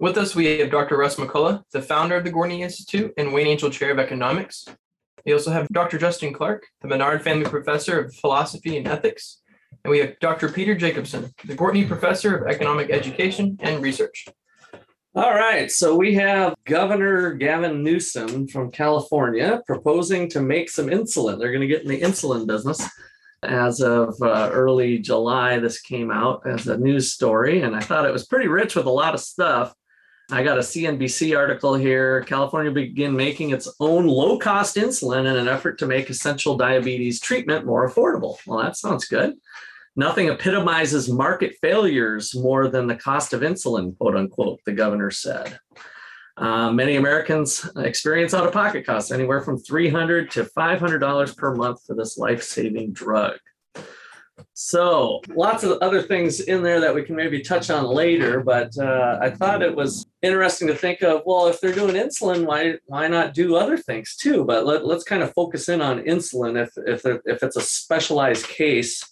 With us, we have Dr. Russ McCullough, the founder of the Gortney Institute and Wayne Angell Chair of Economics. We also have Dr. Justin Clark, the Menard Family Professor of Philosophy and Ethics. And we have Dr. Peter Jacobson, the Gortney Professor of Economic Education and Research. All right, so we have Governor Gavin Newsom from California proposing to make some insulin. They're going to get in the insulin business. As of uh, early July, this came out as a news story, and I thought it was pretty rich with a lot of stuff. I got a CNBC article here. California begin making its own low cost insulin in an effort to make essential diabetes treatment more affordable. Well, that sounds good. Nothing epitomizes market failures more than the cost of insulin, quote unquote, the governor said. Uh, many Americans experience out of pocket costs anywhere from $300 to $500 per month for this life saving drug. So, lots of other things in there that we can maybe touch on later, but uh, I thought it was interesting to think of well, if they're doing insulin, why why not do other things too? But let, let's kind of focus in on insulin if if if it's a specialized case.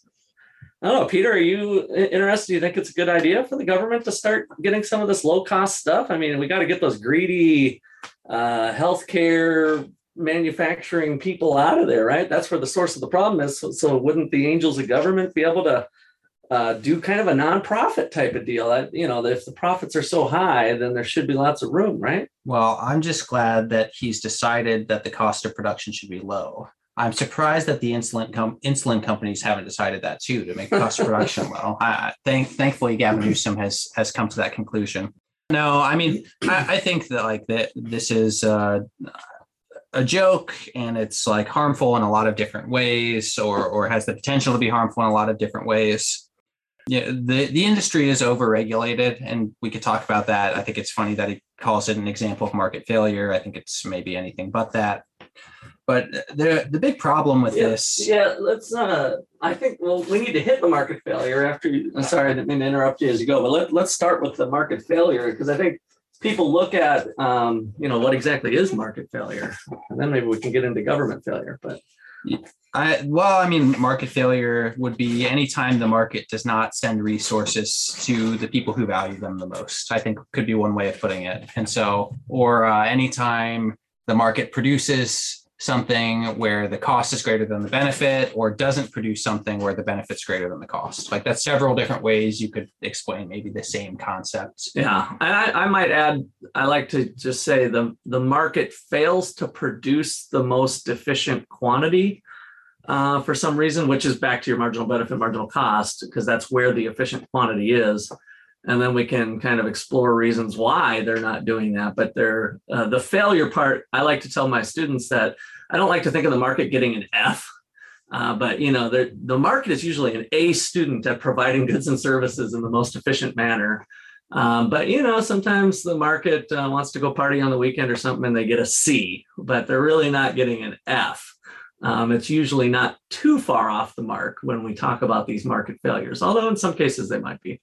I don't know, Peter, are you interested? Do you think it's a good idea for the government to start getting some of this low cost stuff? I mean, we got to get those greedy uh, healthcare manufacturing people out of there, right? That's where the source of the problem is. So, so wouldn't the angels of government be able to uh, do kind of a nonprofit type of deal? I, you know, if the profits are so high, then there should be lots of room, right? Well, I'm just glad that he's decided that the cost of production should be low. I'm surprised that the insulin com- insulin companies haven't decided that too to make cost of production low. I, thank, thankfully, Gavin Newsom has has come to that conclusion. No, I mean, I, I think that like that this is uh, a joke and it's like harmful in a lot of different ways or or has the potential to be harmful in a lot of different ways. Yeah the the industry is overregulated and we could talk about that. I think it's funny that he calls it an example of market failure. I think it's maybe anything but that. But the the big problem with yeah, this yeah let's uh i think well we need to hit the market failure after you I'm sorry i didn't mean to interrupt you as you go but let, let's start with the market failure because i think people look at um, you know what exactly is market failure and then maybe we can get into government failure but I, well, I mean, market failure would be anytime the market does not send resources to the people who value them the most. I think could be one way of putting it. And so, or uh, anytime the market produces something where the cost is greater than the benefit or doesn't produce something where the benefit's greater than the cost. Like that's several different ways you could explain maybe the same concept. Yeah I, I might add i like to just say the the market fails to produce the most efficient quantity uh, for some reason which is back to your marginal benefit marginal cost because that's where the efficient quantity is and then we can kind of explore reasons why they're not doing that but they're uh, the failure part i like to tell my students that i don't like to think of the market getting an f. Uh, but you know the market is usually an a student at providing goods and services in the most efficient manner. Um, but you know sometimes the market uh, wants to go party on the weekend or something and they get a c but they're really not getting an f. Um, it's usually not too far off the mark when we talk about these market failures although in some cases they might be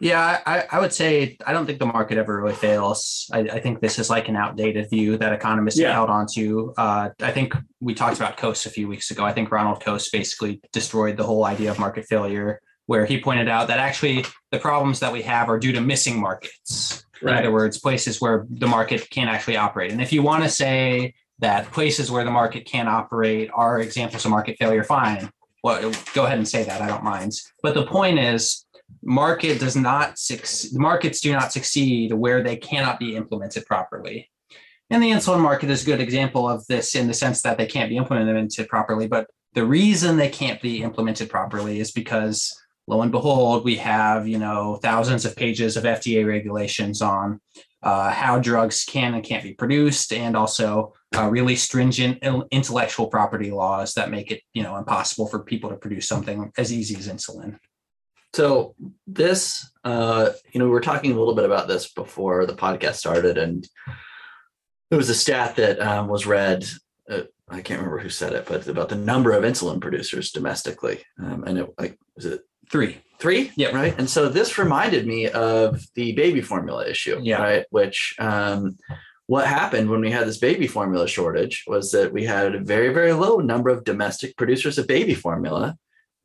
yeah, I, I would say I don't think the market ever really fails. I, I think this is like an outdated view that economists yeah. have held on to. Uh, I think we talked about Coase a few weeks ago. I think Ronald Coase basically destroyed the whole idea of market failure, where he pointed out that actually the problems that we have are due to missing markets. Right. In other words, places where the market can't actually operate. And if you want to say that places where the market can't operate are examples of market failure, fine. Well, go ahead and say that. I don't mind. But the point is, market does not succeed, markets do not succeed where they cannot be implemented properly. And the insulin market is a good example of this in the sense that they can't be implemented properly. But the reason they can't be implemented properly is because lo and behold, we have, you know, thousands of pages of FDA regulations on uh, how drugs can and can't be produced, and also uh, really stringent intellectual property laws that make it, you know, impossible for people to produce something as easy as insulin. So this, uh, you know, we were talking a little bit about this before the podcast started, and there was a stat that um, was read. Uh, I can't remember who said it, but about the number of insulin producers domestically, um, and it like was it Three. three? yeah, Right. And so this reminded me of the baby formula issue. Yeah. Right. Which um, what happened when we had this baby formula shortage was that we had a very very low number of domestic producers of baby formula,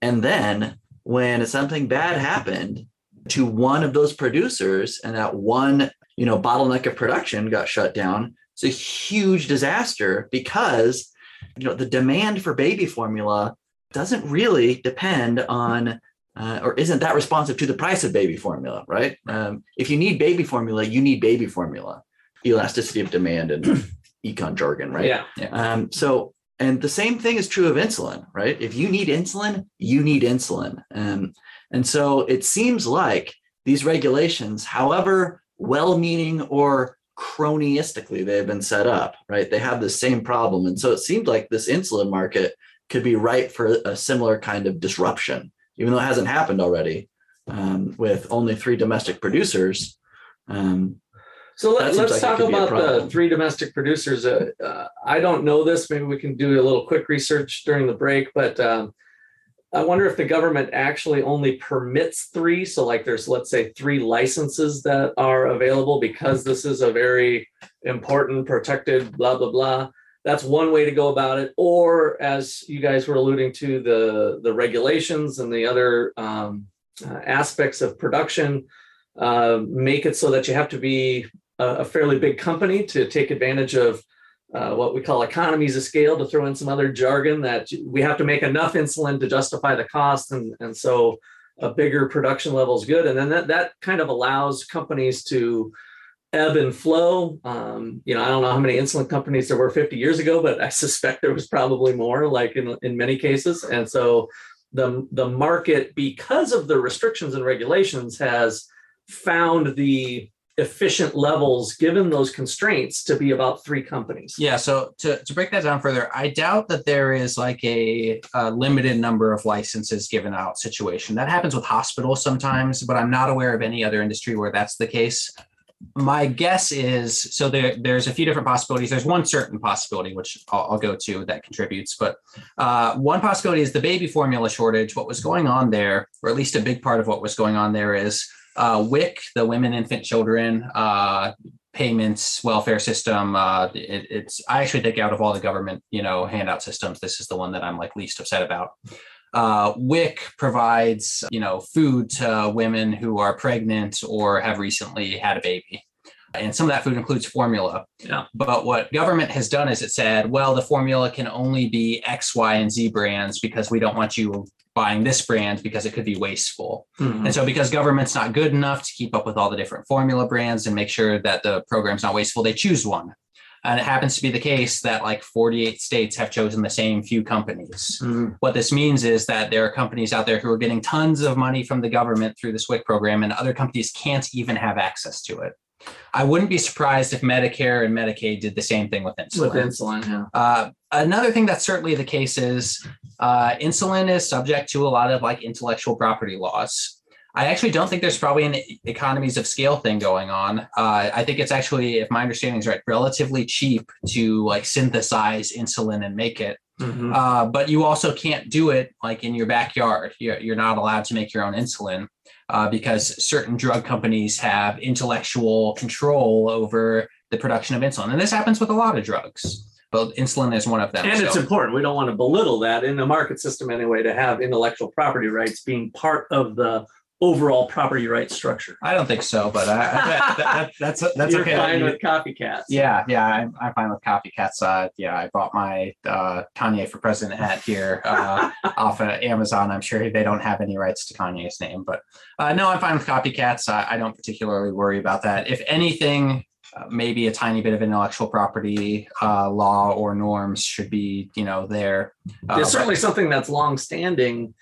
and then when something bad happened to one of those producers and that one you know bottleneck of production got shut down it's a huge disaster because you know the demand for baby formula doesn't really depend on uh, or isn't that responsive to the price of baby formula right? Um, if you need baby formula you need baby formula. Elasticity of demand and econ jargon right? Yeah. um, so, and the same thing is true of insulin, right? If you need insulin, you need insulin. Um, and so it seems like these regulations, however well meaning or cronyistically they've been set up, right? They have the same problem. And so it seemed like this insulin market could be ripe for a similar kind of disruption, even though it hasn't happened already um, with only three domestic producers. Um, So let, let's like talk could be a about the three domestic producers. Uh, uh, I don't know this. Maybe we can do a little quick research during the break, but um, I wonder if the government actually only permits three. So, like, there's let's say three licenses that are available because this is a very important, protected, blah blah blah. That's one way to go about it. Or, as you guys were alluding to, the the regulations and the other um, uh, aspects of production uh, make it so that you have to be a, fairly big company to take advantage of uh, what we call economies of scale to throw in some other jargon that we have to make enough insulin to justify the cost and and so a bigger production level is good. And then that that kind of allows companies to ebb and flow. Um, you know i don't know how many insulin companies there were 50 years ago but i suspect there was probably more like in, in many cases. And so the the market because of the restrictions and regulations has found the efficient levels given those constraints to be about three companies. Yeah. So to, to break that down further, I doubt that there is like a, a limited number of licenses given out situation. That happens with hospitals sometimes, but I'm not aware of any other industry where that's the case. My guess is so there, there's a few different possibilities. There's one certain possibility, which I'll, I'll go to that contributes, but uh, one possibility is the baby formula shortage. What was going on there, or at least a big part of what was going on there, is uh, WIC, the Women, Infant, Children uh, payments welfare system. Uh, it, it's I actually think out of all the government you know handout systems, this is the one that I'm like least upset about. Uh, WIC provides you know food to women who are pregnant or have recently had a baby. And some of that food includes formula. Yeah. But what government has done is it said, well, the formula can only be X, Y, and Z brands because we don't want you buying this brand because it could be wasteful. Mhm. And so, because government's not good enough to keep up with all the different formula brands and make sure that the program's not wasteful, they choose one. And it happens to be the case that like 48 states have chosen the same few companies. Mhm. What this means is that there are companies out there who are getting tons of money from the government through the SWIC program, and other companies can't even have access to it. I wouldn't be surprised if Medicare and Medicaid did the same thing with insulin. With insulin, yeah. Uh, another thing that's certainly the case is uh, insulin is subject to a lot of like intellectual property laws. I actually don't think there's probably an economies of scale thing going on. Uh, I think it's actually, if my understanding is right, relatively cheap to like synthesize insulin and make it. Mhm. Uh, but you also can't do it like in your backyard. You're, you're not allowed to make your own insulin uh, because certain drug companies have intellectual control over the production of insulin. And this happens with a lot of drugs, but insulin is one of them. And it's important. We don't want to belittle that in the market system anyway to have intellectual property rights being part of the overall property rights structure. I don't think so, but I, I, that, that, that's that's You're okay. fine with copycats. Yeah, yeah, I'm, I'm fine with copycats. Uh, yeah, I bought my uh, Kanye for president hat here uh, off of Amazon. I'm sure they don't have any rights to Kanye's name, but uh, no, I'm fine with copycats. I, I don't particularly worry about that. If anything, uh, maybe a tiny bit of intellectual property uh, law or norms should be, you know, there. Uh, There's but- certainly something that's long-standing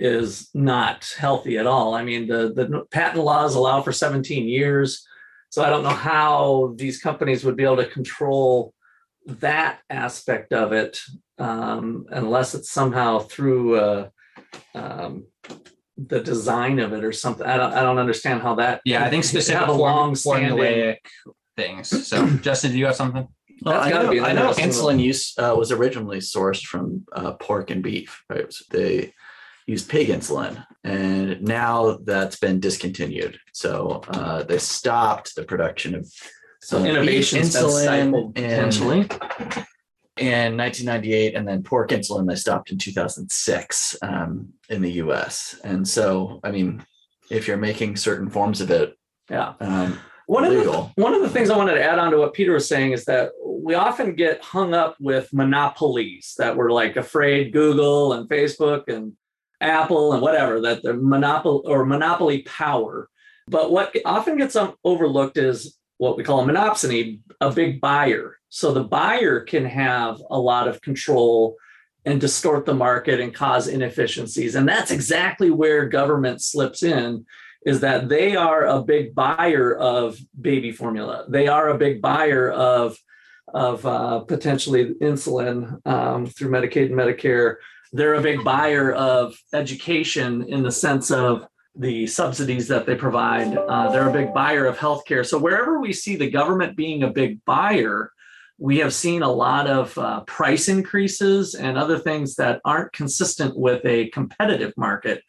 is not healthy at all. I mean, the, the patent laws allow for 17 years. So I don't know how these companies would be able to control that aspect of it um, unless it's somehow through uh, um, the design of it or something. I don't I don't understand how that. Yeah, I think Have specific form, long-standing- formulaic things. So, Justin, do you have something? Well, I know, be I know insulin use uh, was originally sourced from uh, pork and beef, right? So they used pig insulin, and now that's been discontinued. So uh, they stopped the production of So uh, innovation's been stifled in, potentially. in 1998, and then pork insulin they stopped in 2006 um, in the U.S. And so, I mean, if you're making certain forms of it Yeah. um, One of the one of the things I wanted to add on to what Peter was saying is that we often get hung up with monopolies that we're like afraid Google and Facebook and Apple and whatever that the monopoly or monopoly power. But what often gets overlooked is what we call a monopsony, a big buyer. So the buyer can have a lot of control and distort the market and cause inefficiencies. And that's exactly where government slips in is that they are a big buyer of baby formula. They are a big buyer of of uh, potentially insulin um, through Medicaid and Medicare. They're a big buyer of education in the sense of the subsidies that they provide. Uh, they're a big buyer of healthcare. So wherever we see the government being a big buyer, we have seen a lot of uh, price increases and other things that aren't consistent with a competitive market.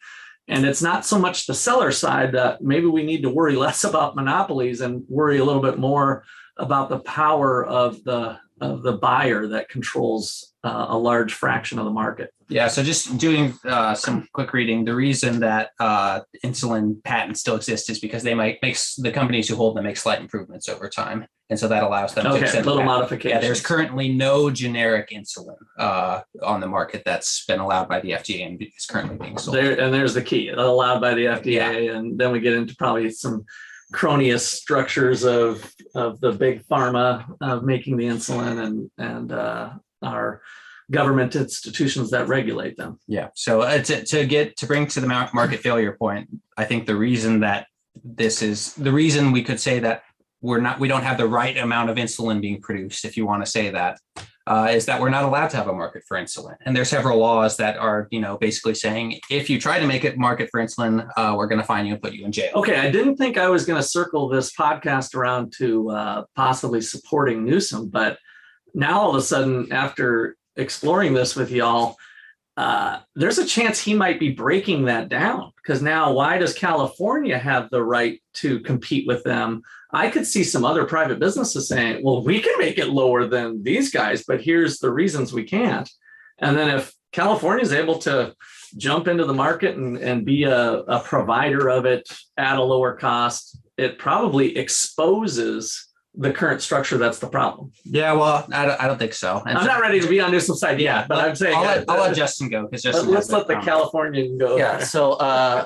And it's not so much the seller side that maybe we need to worry less about monopolies and worry a little bit more about the power of the of the buyer that controls uh, a large fraction of the market. Yeah, so just doing uh, some quick reading. The reason that uh, insulin patents still exist is because they might make the companies who hold them make slight improvements over time, and so that allows them to Okay, extend little patent. modification. Yeah, there's currently no generic insulin uh, on the market that's been allowed by the FDA and is currently being sold. There and there's the key allowed by the FDA, and then we get into probably some cronius structures of of the big pharma of making the insulin and and uh, our government institutions that regulate them. Yeah. So uh, to, to get to bring to the market failure point, I think the reason that this is the reason we could say that we're not we don't have the right amount of insulin being produced, if you want to say that, uh, is that we're not allowed to have a market for insulin. And there's several laws that are you know basically saying if you try to make a market for insulin, uh, we're going to fine you and put you in jail. Okay, I didn't think I was going to circle this podcast around to uh, possibly supporting Newsom, but now all of a sudden, after exploring this with y'all, uh, there's a chance he might be breaking that down. Because now, why does California have the right to compete with them? I could see some other private businesses saying, well, we can make it lower than these guys, but here's the reasons we can't. And then if California is able to jump into the market and, and be a, a provider of it at a lower cost, it probably exposes the current structure that's the problem. Yeah. Well, I don't, I don't think so. And I'm not ready to be on Newsom's side yet, but I'm saying I'll let, uh, I'll let Justin go because let- Justin. let's let the Californian go. yeah so uh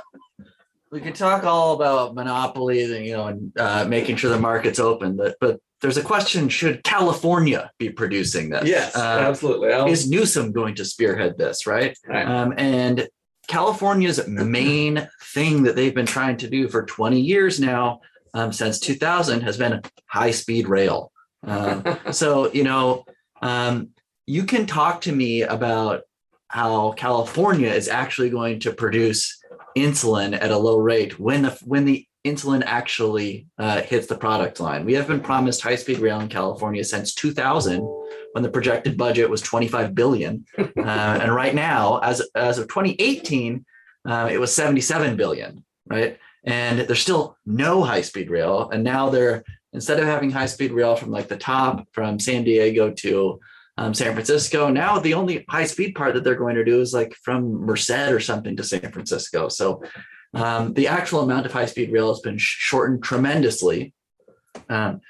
we can talk all about monopolies and you know and uh, making sure the market's open but but there's a question should california be producing this Yes, uh, absolutely. I'll- is newsom going to spearhead this right Right. um, and california's main thing that they've been trying to do for 20 years now um, since 2000 has been high speed rail um, so you know um, you can talk to me about how California is actually going to produce insulin at a low rate when the when the insulin actually uh, hits the product line. We have been promised high speed rail in California since 2000, when the projected budget was 25 billion, uh, and right now, as as of 2018, uh, it was 77 billion, right? And there's still no high speed rail, and now they're instead of having high speed rail from like the top from San Diego to um, San Francisco. Now the only high speed part that they're going to do is like from Merced or something to San Francisco. So um, the actual amount of high speed rail has been shortened tremendously. Um,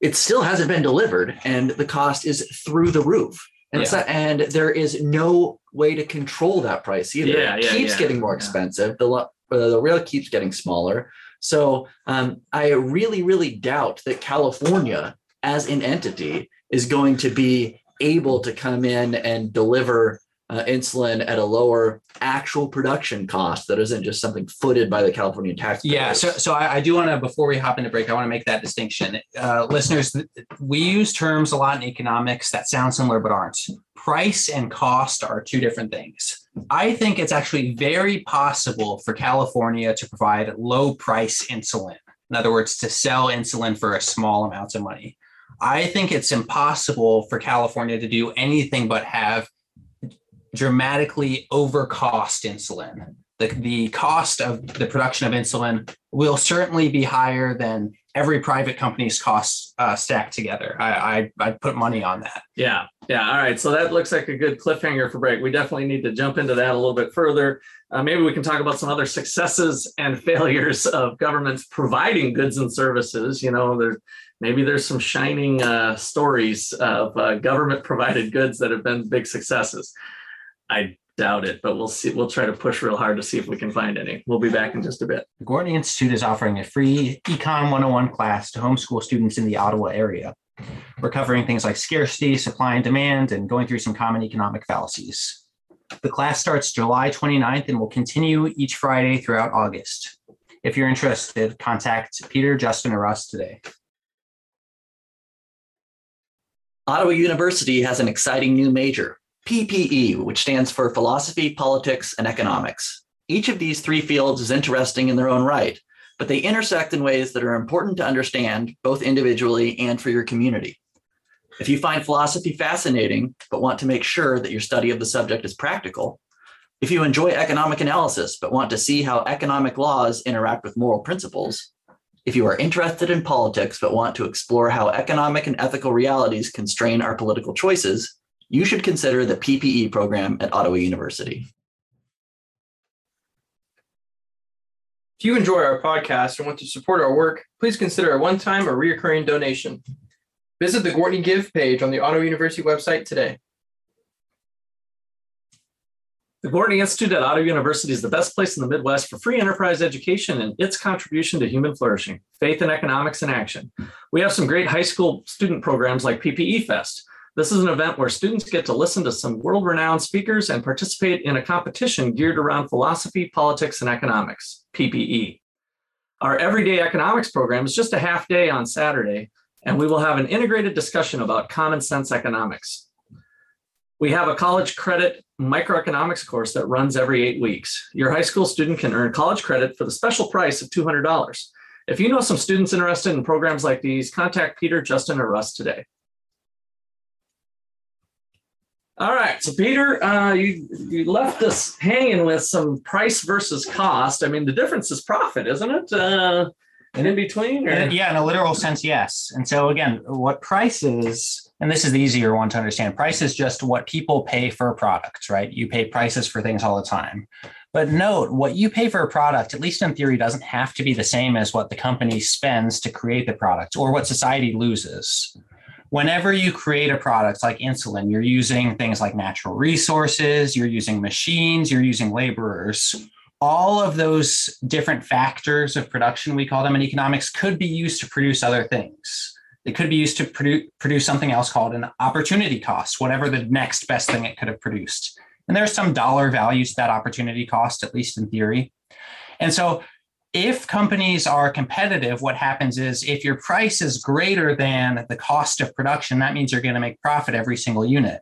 it still hasn't been delivered, and the cost is through the roof. And, so, and there is no way to control that price either. Yeah, it yeah, keeps yeah, getting more yeah. expensive. The, the rail keeps getting smaller. So um, I really, really doubt that California, as an entity, is going to be able to come in and deliver uh, insulin at a lower actual production cost that isn't just something footed by the California tax. Yeah, so so I, I do want to before we hop into break, I want to make that distinction. Uh, listeners, we use terms a lot in economics that sound similar but aren't. Price and cost are two different things. I think it's actually very possible for California to provide low price insulin. In other words, to sell insulin for a small amount of money. I think it's impossible for California to do anything but have dramatically overcost insulin. The, the cost of the production of insulin will certainly be higher than every private company's costs uh, stacked together. I, I I put money on that. Yeah, yeah. All right. So that looks like a good cliffhanger for break. We definitely need to jump into that a little bit further. Uh, maybe we can talk about some other successes and failures of governments providing goods and services. You know, there maybe there's some shining uh, stories of uh, government provided goods that have been big successes. I doubt it, but we'll see. We'll try to push real hard to see if we can find any. We'll be back in just a bit. The Gortney Institute is offering a free Econ 101 class to homeschool students in the Ottawa area. We're covering things like scarcity, supply and demand, and going through some common economic fallacies. The class starts July 29th and will continue each Friday throughout August. If you're interested, contact Peter, Justin, or Russ today. Ottawa University has an exciting new major, PPE, which stands for Philosophy, Politics, and Economics. Each of these three fields is interesting in their own right, but they intersect in ways that are important to understand both individually and for your community. If you find philosophy fascinating, but want to make sure that your study of the subject is practical, if you enjoy economic analysis, but want to see how economic laws interact with moral principles, if you are interested in politics, but want to explore how economic and ethical realities constrain our political choices, you should consider the PPE program at Ottawa University. If you enjoy our podcast and want to support our work, please consider a one time or recurring donation. Visit the Gortney Give page on the Ottawa University website today. The Gortney Institute at Ottawa University is the best place in the Midwest for free enterprise education and its contribution to human flourishing, faith and economics in action. We have some great high school student programs like PPE Fest, this is an event where students get to listen to some world renowned speakers and participate in a competition geared around philosophy, politics, and economics, PPE. Our everyday economics program is just a half day on Saturday, and we will have an integrated discussion about common sense economics. We have a college credit microeconomics course that runs every eight weeks. Your high school student can earn college credit for the special price of $200. If you know some students interested in programs like these, contact Peter, Justin, or Russ today. All right, so Peter, uh, you you left us hanging with some price versus cost. I mean, the difference is profit, isn't it? Uh, and in between, or? yeah, in a literal sense, yes. And so again, what price is, and this is the easier one to understand. Price is just what people pay for a product, right? You pay prices for things all the time. But note, what you pay for a product, at least in theory, doesn't have to be the same as what the company spends to create the product or what society loses whenever you create a product like insulin, you're using things like natural resources, you're using machines, you're using laborers. All of those different factors of production, we call them in economics, could be used to produce other things. It could be used to produce, produce something else called an opportunity cost, whatever the next best thing it could have produced. And there's some dollar value to that opportunity cost, at least in theory. And so if companies are competitive, what happens is if your price is greater than the cost of production, that means you're going to make profit every single unit.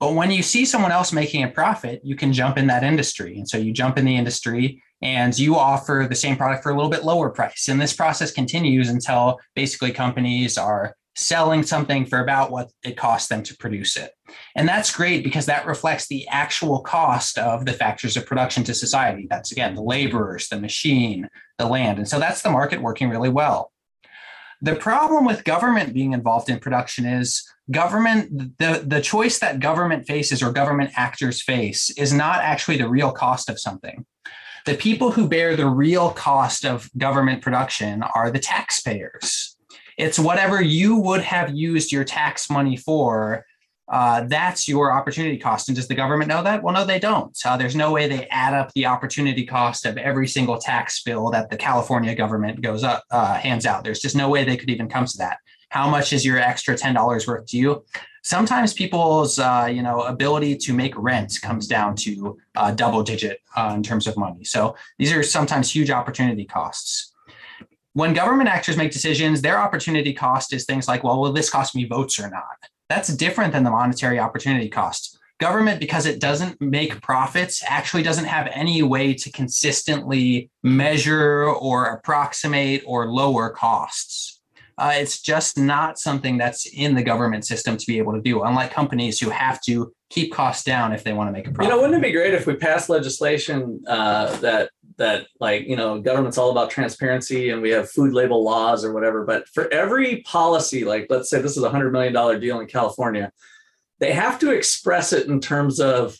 But when you see someone else making a profit, you can jump in that industry. And so you jump in the industry and you offer the same product for a little bit lower price. And this process continues until basically companies are selling something for about what it costs them to produce it. And that's great because that reflects the actual cost of the factors of production to society. That's again the laborers, the machine, the land. And so that's the market working really well. The problem with government being involved in production is government, the, the choice that government faces or government actors face is not actually the real cost of something. The people who bear the real cost of government production are the taxpayers it's whatever you would have used your tax money for. Uh, that's your opportunity cost. And does the government know that? Well, no, they don't. Uh, there's no way they add up the opportunity cost of every single tax bill that the California government goes up uh, hands out. There's just no way they could even come to that. how much is your extra $10 worth to you? Sometimes people's uh, you know ability to make rent comes down to uh, double digit uh, in terms of money. So these are sometimes huge opportunity costs. When government actors make decisions, their opportunity cost is things like, well, will this cost me votes or not? That's different than the monetary opportunity cost. Government, because it doesn't make profits, actually doesn't have any way to consistently measure or approximate or lower costs. Uh, it's just not something that's in the government system to be able to do, unlike companies who have to keep costs down if they want to make a profit. You know, wouldn't it be great if we passed legislation uh, that that like you know government's all about transparency and we have food label laws or whatever, but for every policy, like let's say this is a hundred million dollar deal in California, they have to express it in terms of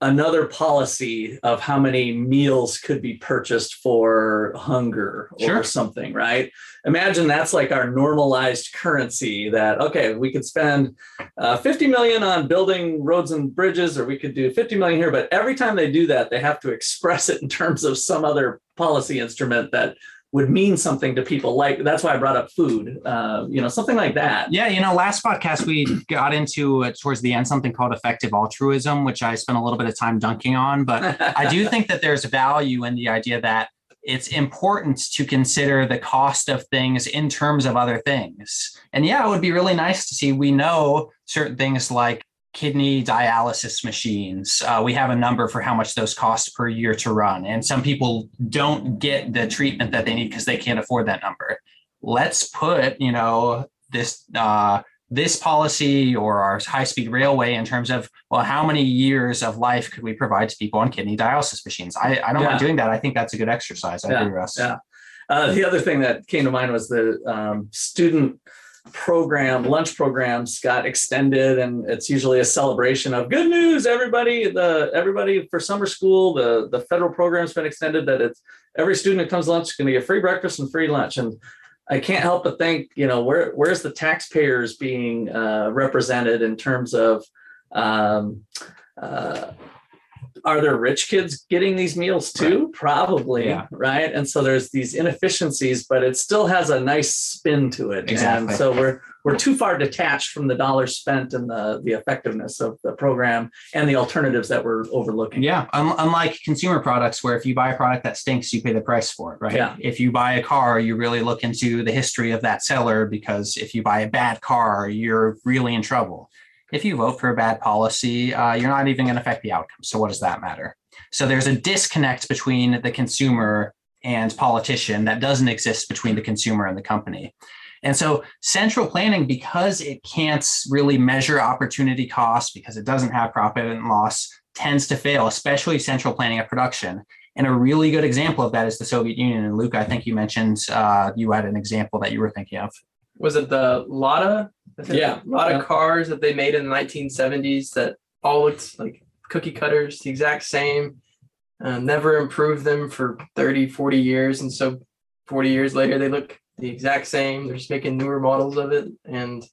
another policy of how many meals could be purchased for hunger or Sure. something, right? Imagine that's like our normalized currency that, okay, we could spend uh, 50 million on building roads and bridges, or we could do 50 million here. But every time they do that, they have to express it in terms of some other policy instrument that would mean something to people. Like that's why I brought up food, uh, you know, something like that. Yeah, you know, last podcast we got into uh, towards the end something called effective altruism, which I spent a little bit of time dunking on. But I do think that there's value in the idea that it's important to consider the cost of things in terms of other things. And yeah, it would be really nice to see. We know certain things like kidney dialysis machines. Uh, we have a number for how much those cost per year to run. And some people don't get the treatment that they need because they can't afford that number. Let's put, you know, this uh, this policy or our high speed railway in terms of well how many years of life could we provide to people on kidney dialysis machines i, I don't Yeah. mind doing that i think that's a good exercise i Yeah, agree russ yeah. Uh, the other thing that came to mind was the um, student program, lunch programs got extended, and it's usually a celebration of good news. Everybody, the everybody for summer school, the the federal program's been extended. That it's every student that comes to lunch is going to get free breakfast and free lunch. And I can't help but think, you know, where where's the taxpayers being uh, represented in terms of um, uh, are there rich kids getting these meals too? Probably, Yeah. right? And so there's these inefficiencies, but it still has a nice spin to it. Exactly. And so we're we're too far detached from the dollars spent and the the effectiveness of the program and the alternatives that we're overlooking. Yeah, un- unlike consumer products, where if you buy a product that stinks, you pay the price for it, right? Yeah. If you buy a car, you really look into the history of that seller because if you buy a bad car, you're really in trouble. If you vote for a bad policy, uh, you're not even going to affect the outcome. So what does that matter? So there's a disconnect between the consumer and politician that doesn't exist between the consumer and the company. And so central planning, because it can't really measure opportunity costs, because it doesn't have profit and loss, tends to fail, especially central planning of production. And a really good example of that is the Soviet Union. And Luke, I think you mentioned uh, you had an example that you were thinking of. Was it the Lada? Yeah. Lada Yeah. cars that they made in the 1970s that all looked like cookie cutters, the exact same. Uh, never improved them for 30, 40 years. And so 40 years later, they look the exact same. They're just making newer models of it. And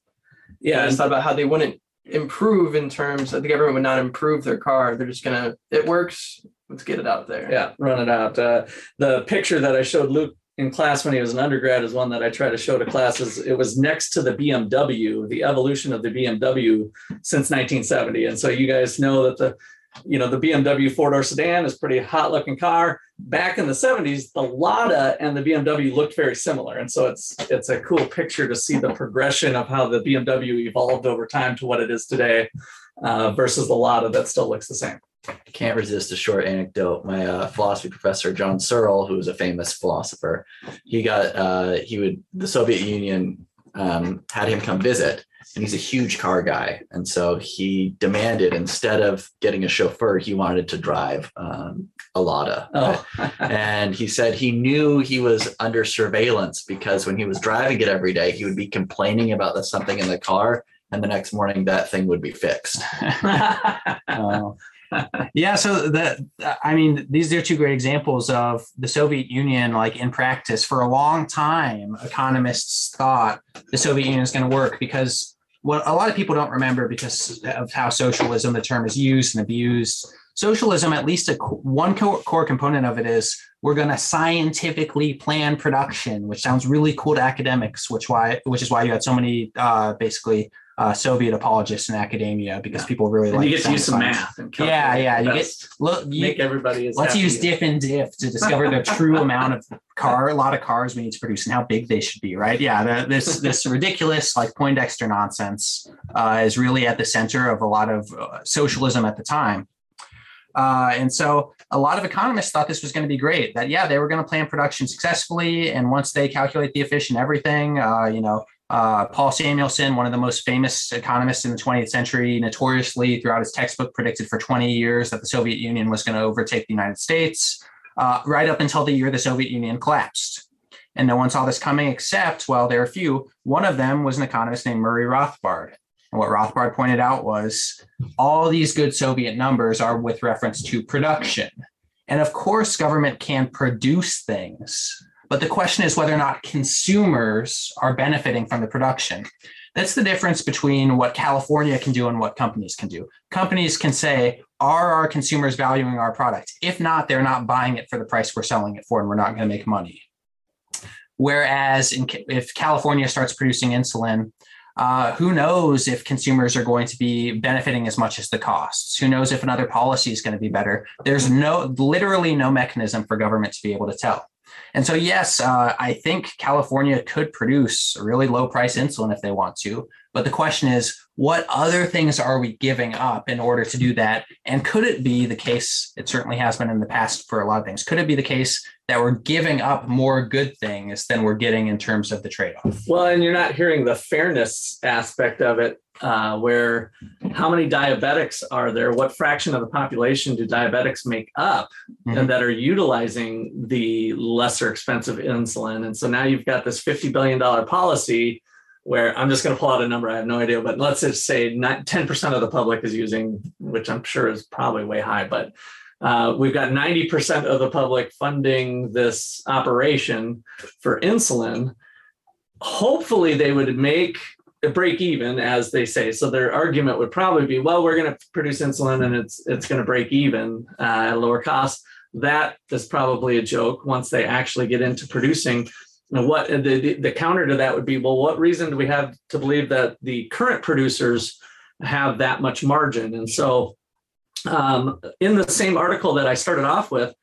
Yeah, I just thought about how they wouldn't improve in terms of the government would not improve their car. They're just going to, it works. Let's get it out there. yeah, run it out. Uh, the picture that I showed Luke in class when he was an undergrad is one that I try to show to classes. It was next to the BMW, the evolution of the BMW since 1970. And so you guys know that the you know the BMW four door sedan is pretty hot looking car. Back in the 70s, the Lada and the BMW looked very similar, and so it's it's a cool picture to see the progression of how the BMW evolved over time to what it is today, uh, versus the Lada that still looks the same. Can't resist a short anecdote. My uh, philosophy professor, John Searle, who was a famous philosopher, he got uh, he would the Soviet Union um, had him come visit, and he's a huge car guy, and so he demanded instead of getting a chauffeur, he wanted to drive um, a Lada. Oh, And he said he knew he was under surveillance because when he was driving it every day, he would be complaining about the something in the car, and the next morning that thing would be fixed. Uh, yeah, so that I mean, these are two great examples of the Soviet Union, like in practice. For a long time, economists thought the Soviet Union is going to work because what a lot of people don't remember because of how socialism, the term is used and abused. Socialism, at least a, one co- core component of it is we're going to scientifically plan production, which sounds really cool to academics, which why which is why you had so many uh, basically uh, Soviet apologists in academia because Yeah. people really And like you get to use some math and Yeah, yeah, you get- Look, you, make everybody as let's use as- diff and diff to discover the true amount of car a lot of cars we need to produce and how big they should be right? Yeah the, this this ridiculous like poindexter nonsense uh, is really at the center of a lot of uh, socialism at the time. Uh, and so a lot of economists thought this was going to be great that yeah they were going to plan production successfully and once they calculate the efficient everything uh, you know uh, Paul Samuelson, one of the most famous economists in the 20th century, notoriously throughout his textbook predicted for 20 years that the Soviet Union was going to overtake the United States, uh, right up until the year the Soviet Union collapsed. And no one saw this coming except, well, there are a few. One of them was an economist named Murray Rothbard. And what Rothbard pointed out was all these good Soviet numbers are with reference to production. And of course, government can produce things, but the question is whether or not consumers are benefiting from the production. That's the difference between what California can do and what companies can do. Companies can say, are our consumers valuing our product? If not, they're not buying it for the price we're selling it for, and we're not going to make money. Whereas in, if California starts producing insulin, uh, who knows if consumers are going to be benefiting as much as the costs? Who knows if another policy is going to be better? There's no, literally no mechanism for government to be able to tell. And so, yes, uh, I think California could produce really low price insulin if they want to. But the question is, what other things are we giving up in order to do that? And could it be the case? It certainly has been in the past for a lot of things. Could it be the case that we're giving up more good things than we're getting in terms of the trade off? Well, and you're not hearing the fairness aspect of it, uh, where how many diabetics are there? What fraction of the population do diabetics make up Mhm. and that are utilizing the lesser expensive insulin? And so now you've got this $50 billion policy where I'm just going to pull out a number. I have no idea, but let's just say not 10% of the public is using, which I'm sure is probably way high, but uh, we've got 90% of the public funding this operation for insulin hopefully they would make break even as they say. So their argument would probably be well we're going to produce insulin and it's it's going to break even uh, at a lower cost. That is probably a joke once they actually get into producing. And what the, the, the counter to that would be well what reason do we have to believe that the current producers have that much margin? And so um, in the same article that i started off with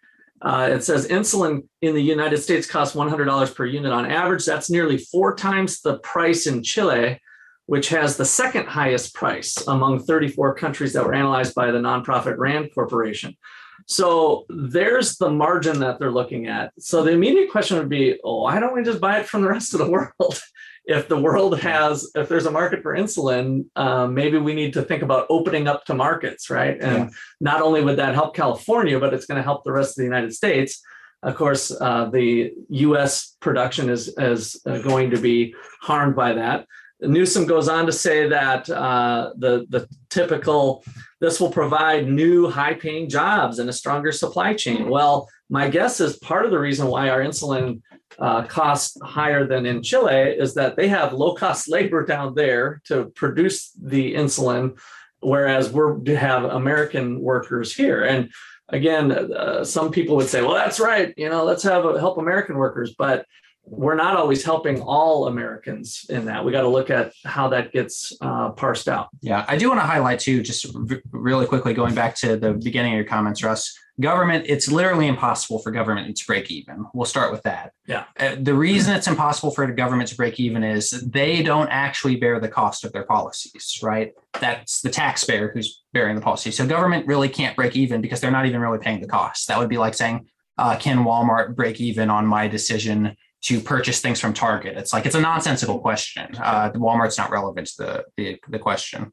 uh, it says insulin in the United States costs $100 per unit on average. That's nearly four times the price in Chile, which has the second highest price among 34 countries that were analyzed by the nonprofit RAND Corporation. So there's the margin that they're looking at. So the immediate question would be, oh, why don't we just buy it from the rest of the world? if the world has, if there's a market for insulin, um, maybe we need to think about opening up to markets, right? And Yeah. not only would that help California, but it's going to help the rest of the United States. Of course, uh, the U.S. production is is uh, going to be harmed by that. Newsom goes on to say that uh, the the typical this will provide new high-paying jobs and a stronger supply chain. Well, my guess is part of the reason why our insulin uh, costs higher than in Chile is that they have low-cost labor down there to produce the insulin whereas we're to have American workers here. And again, uh, some people would say, "Well, that's right. You know, let's have help American workers," but we're not always helping all Americans in that. We got to look at how that gets uh, parsed out. Yeah, I do want to highlight too, just r- really quickly going back to the beginning of your comments, Russ. Government, it's literally impossible for government to break even. We'll start with that. Yeah. Uh, the reason it's impossible for the government to break even is they don't actually bear the cost of their policies, right? That's the taxpayer who's bearing the policy. So government really can't break even because they're not even really paying the cost. That would be like saying, uh, can Walmart break even on my decision to purchase things from Target? It's like it's a nonsensical question. Uh, Walmart's not relevant to the, the the question.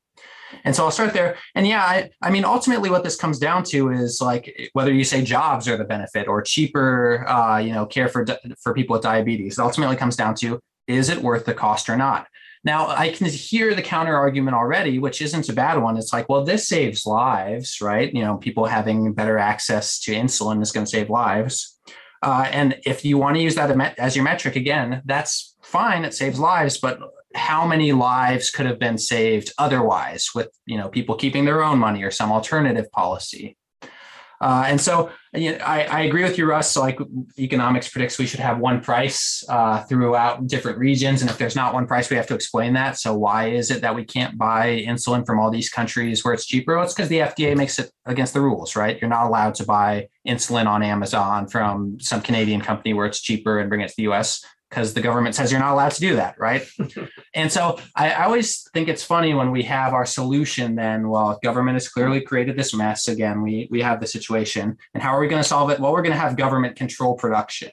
And so I'll start there. And yeah, I, I mean, ultimately, what this comes down to is like whether you say jobs are the benefit or cheaper, uh, you know, care for for people with diabetes. It ultimately comes down to is it worth the cost or not. Now, I can hear the counter argument already, which isn't a bad one. It's like, well, this saves lives, right? You know, people having better access to insulin is going to save lives. Uh, and if you want to use that as your metric again, that's fine. It saves lives, but how many lives could have been saved otherwise with you know people keeping their own money or some alternative policy? Uh, and so you know, I, I agree with you, Russ. So like economics predicts we should have one price uh, throughout different regions. And if there's not one price, we have to explain that. So why is it that we can't buy insulin from all these countries where it's cheaper? Well, it's because the FDA makes it against the rules, right? You're not allowed to buy insulin on Amazon from some Canadian company where it's cheaper and bring it to the US because the government says you're not allowed to do that, right? and so I, I, always think it's funny when we have our solution. Then, well, government has clearly created this mess. Again, we we have the situation, and how are we going to solve it? Well, we're going to have government control production.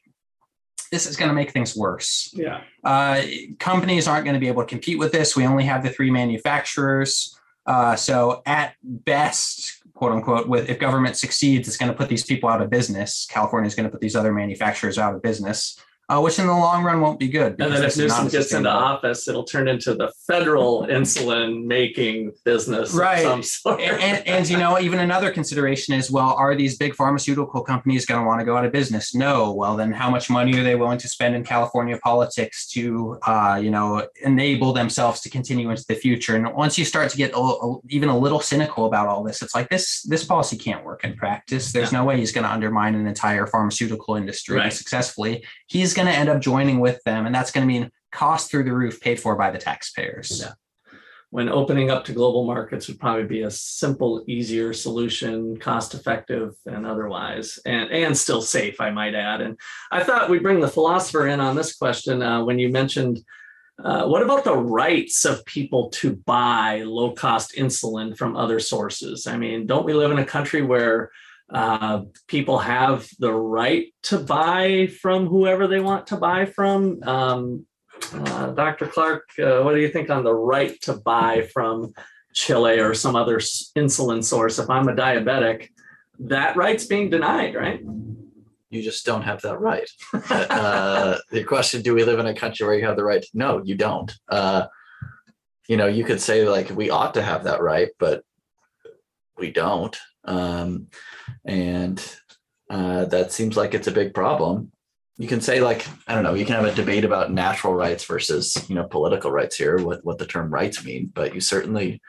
This is going to make things worse. Yeah. Uh, companies aren't going to be able to compete with this. We only have the three manufacturers. Uh, so at best, quote unquote, with if government succeeds, it's going to put these people out of business. California is going to put these other manufacturers out of business uh, which in the long run won't be good. And then if Newsom gets into office, it'll turn into the federal insulin making business, right? and, and, and, you know, even another consideration is, well, are these big pharmaceutical companies going to want to go out of business? No. Well, then how much money are they willing to spend in California politics to, uh, you know, enable themselves to continue into the future? And once you start to get a, a, even a little cynical about all this, it's like this this policy can't work in practice. There's yeah. no way he's going to undermine an entire pharmaceutical industry right. successfully. He's going to end up joining with them, and that's going to mean cost through the roof paid for by the taxpayers. Yeah. When opening up to global markets would probably be a simple, easier solution, cost effective and otherwise, and, and still safe, I might add. And I thought we'd bring the philosopher in on this question uh, when you mentioned uh, what about the rights of people to buy low cost insulin from other sources? I mean, don't we live in a country where uh, people have the right to buy from whoever they want to buy from. Um, uh, Dr. Clark, uh, what do you think on the right to buy from Chile or some other insulin source? If I'm a diabetic, that right's being denied, right? You just don't have that right. Uh, the question: Do we live in a country where you have the right? No, you don't. Uh, you know, you could say like we ought to have that right, but we don't. Um, and uh, that seems like it's a big problem. You can say like I don't know. You can have a debate about natural rights versus you know political rights here, what what the term rights mean, but you certainly,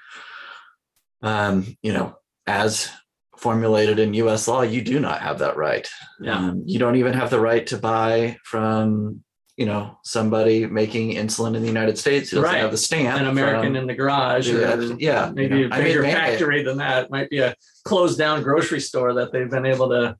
um, you know, as formulated in U.S. law, you do not have that right. Yeah. Um, you don't even have the right to buy from you know somebody making insulin in the United States who doesn't right. have the stamp. An American from, in the garage, or yeah, maybe you know, a bigger I mean, factory than that. It might be a closed down grocery store that they've been able to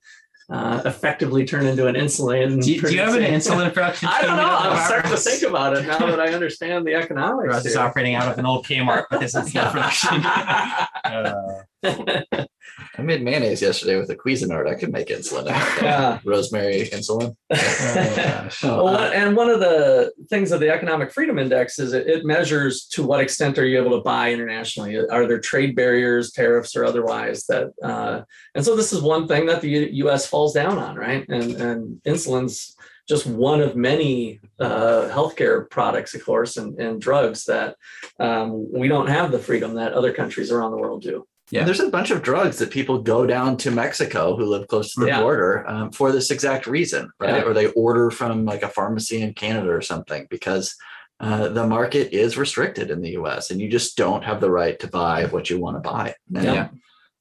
uh, effectively turn into an insulin. Do, do you have an insulin production? I don't know. I'm starting to think about it now that I understand the economics. Russ is operating out of an old Kmart with his insulin production. uh. I made mayonnaise yesterday with a Cuisinart. I could make insulin. Yeah. Rosemary insulin. oh, well, uh, and one of the things of the Economic Freedom Index is it, it, measures to what extent are you able to buy internationally? Are there trade barriers, tariffs, or otherwise that? Uh, and so this is one thing that the U.S. falls down on, right? And and insulin's just one of many uh, healthcare products, of course, and, and drugs that um, we don't have the freedom that other countries around the world do. Yeah. There's a bunch of drugs that people go down to Mexico who live close to the yeah. border um, for this exact reason, right? Yeah. Or they order from like a pharmacy in Canada or something because uh, the market is restricted in the US and you just don't have the right to buy what you want to buy. And, yeah.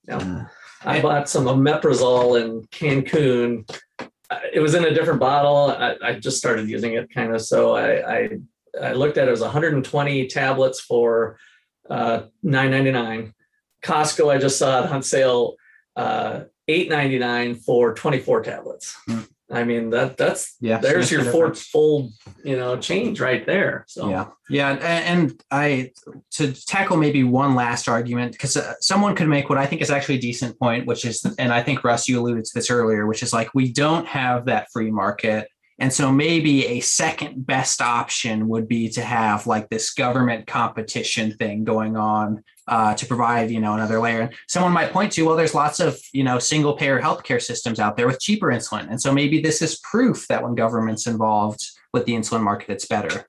yeah. Uh, I bought some omeprazole in Cancun. It was in a different bottle. I, I just started using it kind of. So I, I, I looked at it, it was 120 tablets for uh, 9.99 Costco, I just saw it on sale, uh, eight ninety nine for twenty four tablets. Mm. I mean that that's yeah. There's your fourfold, you know, change right there. So yeah, yeah, and I to tackle maybe one last argument because uh, someone could make what I think is actually a decent point, which is, and I think Russ, you alluded to this earlier, which is like we don't have that free market and so maybe a second best option would be to have like this government competition thing going on uh, to provide, you know, another layer. And someone might point to, well, there's lots of, you know, single payer healthcare systems out there with cheaper insulin. And so maybe this is proof that when government's involved with the insulin market, it's better.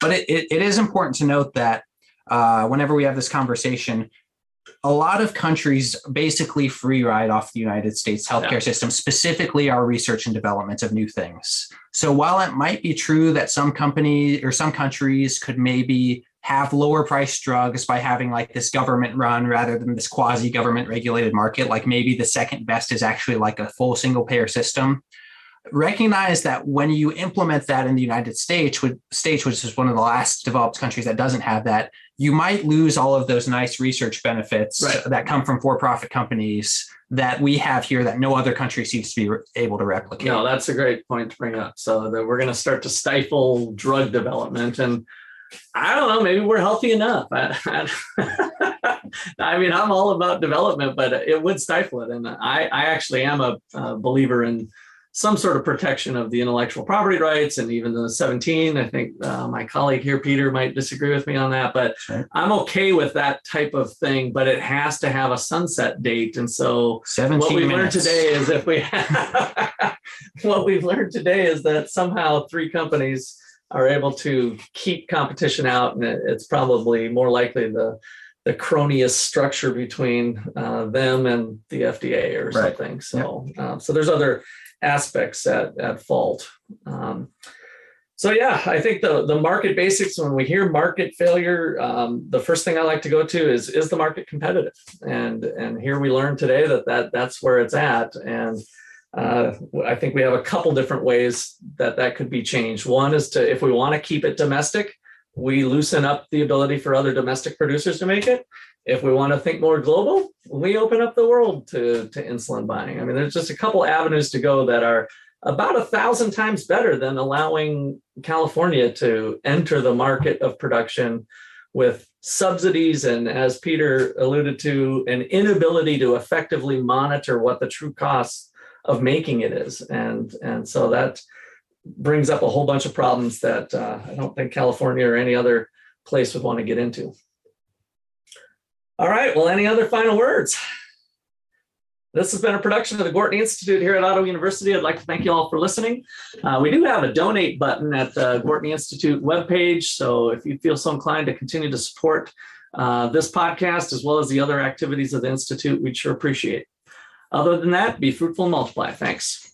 But it, it, it is important to note that uh, whenever we have this conversation, a lot of countries basically free ride off the United States healthcare yeah. system, specifically our research and development of new things. So while it might be true that some companies or some countries could maybe have lower price drugs by having like this government run rather than this quasi government regulated market. Like maybe the second best is actually like a full single payer system. Recognize that when you implement that in the United States, which, States, which is one of the last developed countries that doesn't have that, you might lose all of those nice research benefits Right. that come from for-profit companies that we have here that no other country seems to be re- able to replicate. No, that's a great point to bring up. So that we're going to start to stifle drug development, and I don't know, maybe we're healthy enough. I, I, I mean, I'm all about development, but it would stifle it. And I, I actually am a, uh believer in some sort of protection of the intellectual property rights and even the 17. I think uh, my colleague here, Peter, might disagree with me on that, but Sure. I'm okay with that type of thing. But it has to have a sunset date, and so 17 what we've learned today is if we what we've learned today is that somehow three companies are able to keep competition out and it- it's probably more likely the the cronyist structure between uh, them and the FDA or Right. something. So, um, so there's other aspects at, at fault. Um, so yeah, I think the the market basics. When we hear market failure, um, the first thing I like to go to is is the market competitive? And and here we learned today that that that's where it's at. And uh, I think we have a couple different ways that that could be changed. One is to if we want to keep it domestic, we loosen up the ability for other domestic producers to make it. If we want to think more global, we open up the world to to insulin buying. I mean, there's just a couple avenues to go that are about a thousand times better than allowing California to enter the market of production with subsidies and, as Peter alluded to, an inability to effectively monitor what the true costs of making it is. And, and so that brings up a whole bunch of problems that uh, I don't think California or any other place would want to get into. All right. Well, any other final words? This has been a production of the Gorton Institute here at Ottawa University. I'd like to thank you all for listening. Uh, we do have a donate button at the Gorton Institute webpage. So if you feel so inclined to continue to support uh, this podcast as well as the other activities of the Institute, we'd sure appreciate. Other than that, be fruitful and multiply. Thanks.